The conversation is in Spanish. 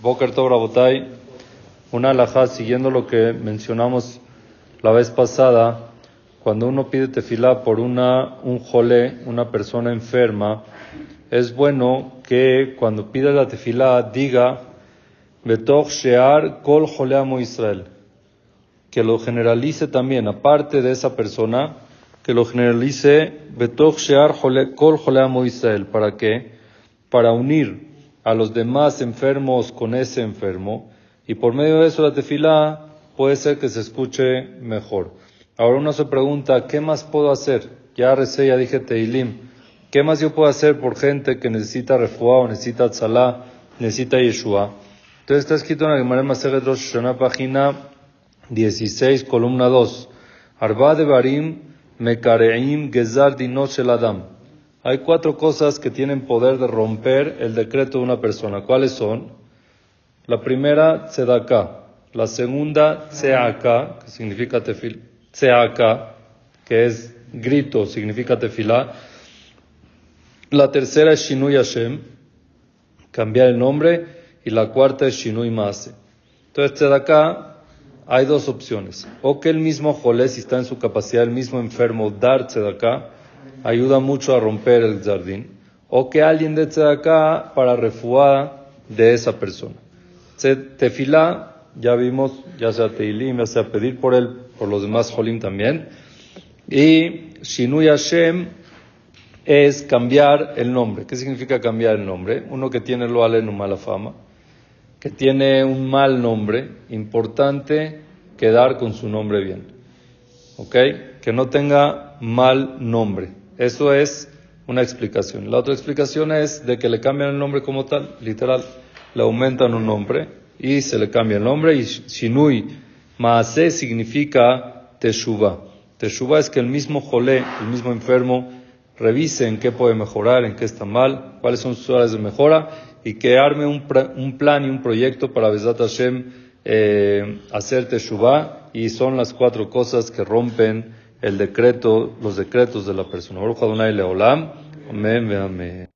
Boker Tov Rabotai, una alajá siguiendo lo que mencionamos la vez pasada, cuando uno pide tefilá por una, un jolé, una persona enferma, es bueno que cuando pida la tefilá diga Betoch Shear Kol Amo Israel, que lo generalice también, aparte de esa persona, que lo generalice Betoch Shear Kol Amo Israel, ¿para qué? Para unir a los demás enfermos con ese enfermo y por medio de eso la tefilá puede ser que se escuche mejor. Ahora uno se pregunta, ¿qué más puedo hacer? Ya recé, ya dije Teilim. ¿Qué más yo puedo hacer por gente que necesita refuá o necesita tzalá, necesita Yeshua? Entonces está escrito en la Gemara Maseret Rosh página 16, columna 2. Arba de Barim, Mekareim, Gezar Dinos Adam. Hay cuatro cosas que tienen poder de romper el decreto de una persona. ¿Cuáles son? La primera, tzedakah. La segunda, tzeaka, que significa tefil. Tzeaka, que es grito, significa tefilá. La tercera es Shinui Hashem, cambiar el nombre. Y la cuarta es Shinui Maase. Entonces, tzedakah, hay dos opciones. O que el mismo jolé, si está en su capacidad, el mismo enfermo, dar tzedakah ayuda mucho a romper el jardín, o que alguien de acá para refuar de esa persona. Tefilá, ya vimos, ya sea Teilim, ya sea pedir por él, por los demás Jolim también. Y Shinui Hashem es cambiar el nombre. ¿Qué significa cambiar el nombre? Uno que tiene lo en mala fama, que tiene un mal nombre, importante quedar con su nombre bien. ¿Ok? Que no tenga mal nombre. Eso es una explicación. La otra explicación es de que le cambian el nombre como tal, literal. Le aumentan un nombre y se le cambia el nombre. Y Shinui Maase significa Teshuva. Teshuva es que el mismo jolé, el mismo enfermo, revise en qué puede mejorar, en qué está mal, cuáles son sus áreas de mejora y que arme un, un plan y un proyecto para Besat Hashem eh, hacer Teshuvah y son las cuatro cosas que rompen el decreto, los decretos de la persona. Amén, amén.